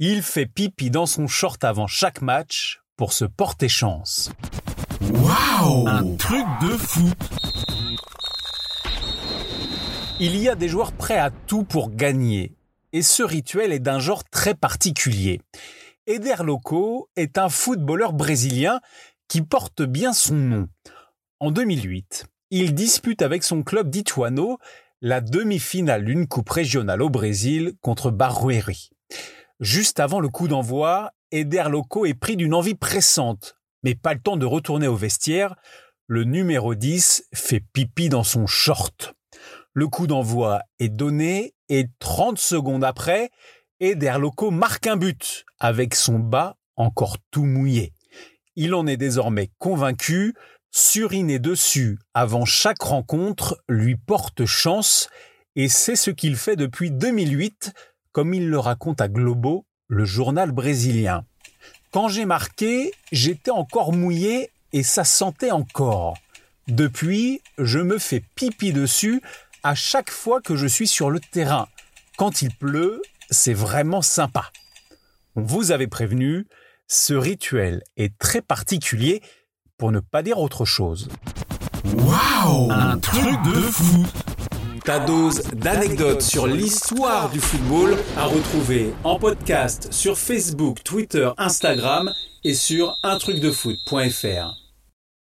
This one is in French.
Il fait pipi dans son short avant chaque match pour se porter chance. Waouh Un truc de fou Il y a des joueurs prêts à tout pour gagner. Et ce rituel est d'un genre très particulier. Eder Loco est un footballeur brésilien qui porte bien son nom. En 2008, il dispute avec son club d'Ituano la demi-finale d'une coupe régionale au Brésil contre Barueri. Juste avant le coup d'envoi, Eder Loco est pris d'une envie pressante, mais pas le temps de retourner au vestiaire. Le numéro 10 fait pipi dans son short. Le coup d'envoi est donné et 30 secondes après, Eder Loco marque un but avec son bas encore tout mouillé. Il en est désormais convaincu, suriner dessus avant chaque rencontre lui porte chance et c'est ce qu'il fait depuis 2008 comme il le raconte à Globo, le journal brésilien. Quand j'ai marqué, j'étais encore mouillé et ça sentait encore. Depuis, je me fais pipi dessus à chaque fois que je suis sur le terrain. Quand il pleut, c'est vraiment sympa. On vous avait prévenu, ce rituel est très particulier pour ne pas dire autre chose. Waouh Un truc de fou ta dose d'anecdotes sur l'histoire du football à retrouver en podcast sur Facebook, Twitter, Instagram et sur untrucdefoot.fr.